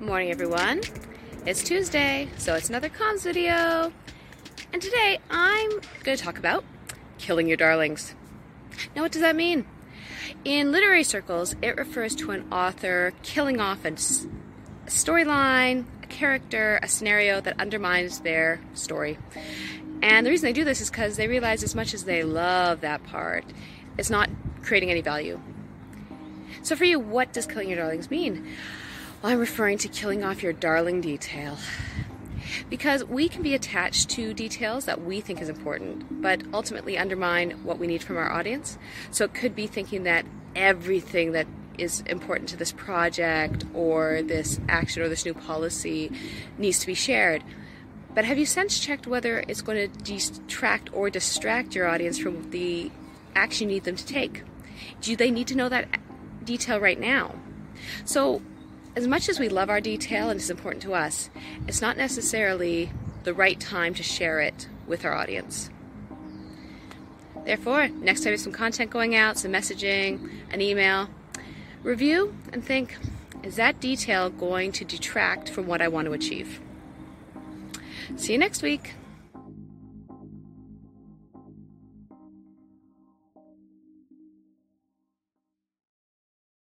morning everyone. It's Tuesday, so it's another comms video. And today I'm going to talk about killing your darlings. Now what does that mean? In literary circles, it refers to an author killing off a storyline, a character, a scenario that undermines their story. And the reason they do this is because they realize as much as they love that part, it's not creating any value. So for you, what does killing your darlings mean? I'm referring to killing off your darling detail. Because we can be attached to details that we think is important, but ultimately undermine what we need from our audience. So it could be thinking that everything that is important to this project or this action or this new policy needs to be shared. But have you sense checked whether it's going to detract or distract your audience from the action you need them to take? Do they need to know that detail right now? So as much as we love our detail and it's important to us, it's not necessarily the right time to share it with our audience. Therefore, next time there's some content going out, some messaging, an email, review and think, is that detail going to detract from what I want to achieve? See you next week.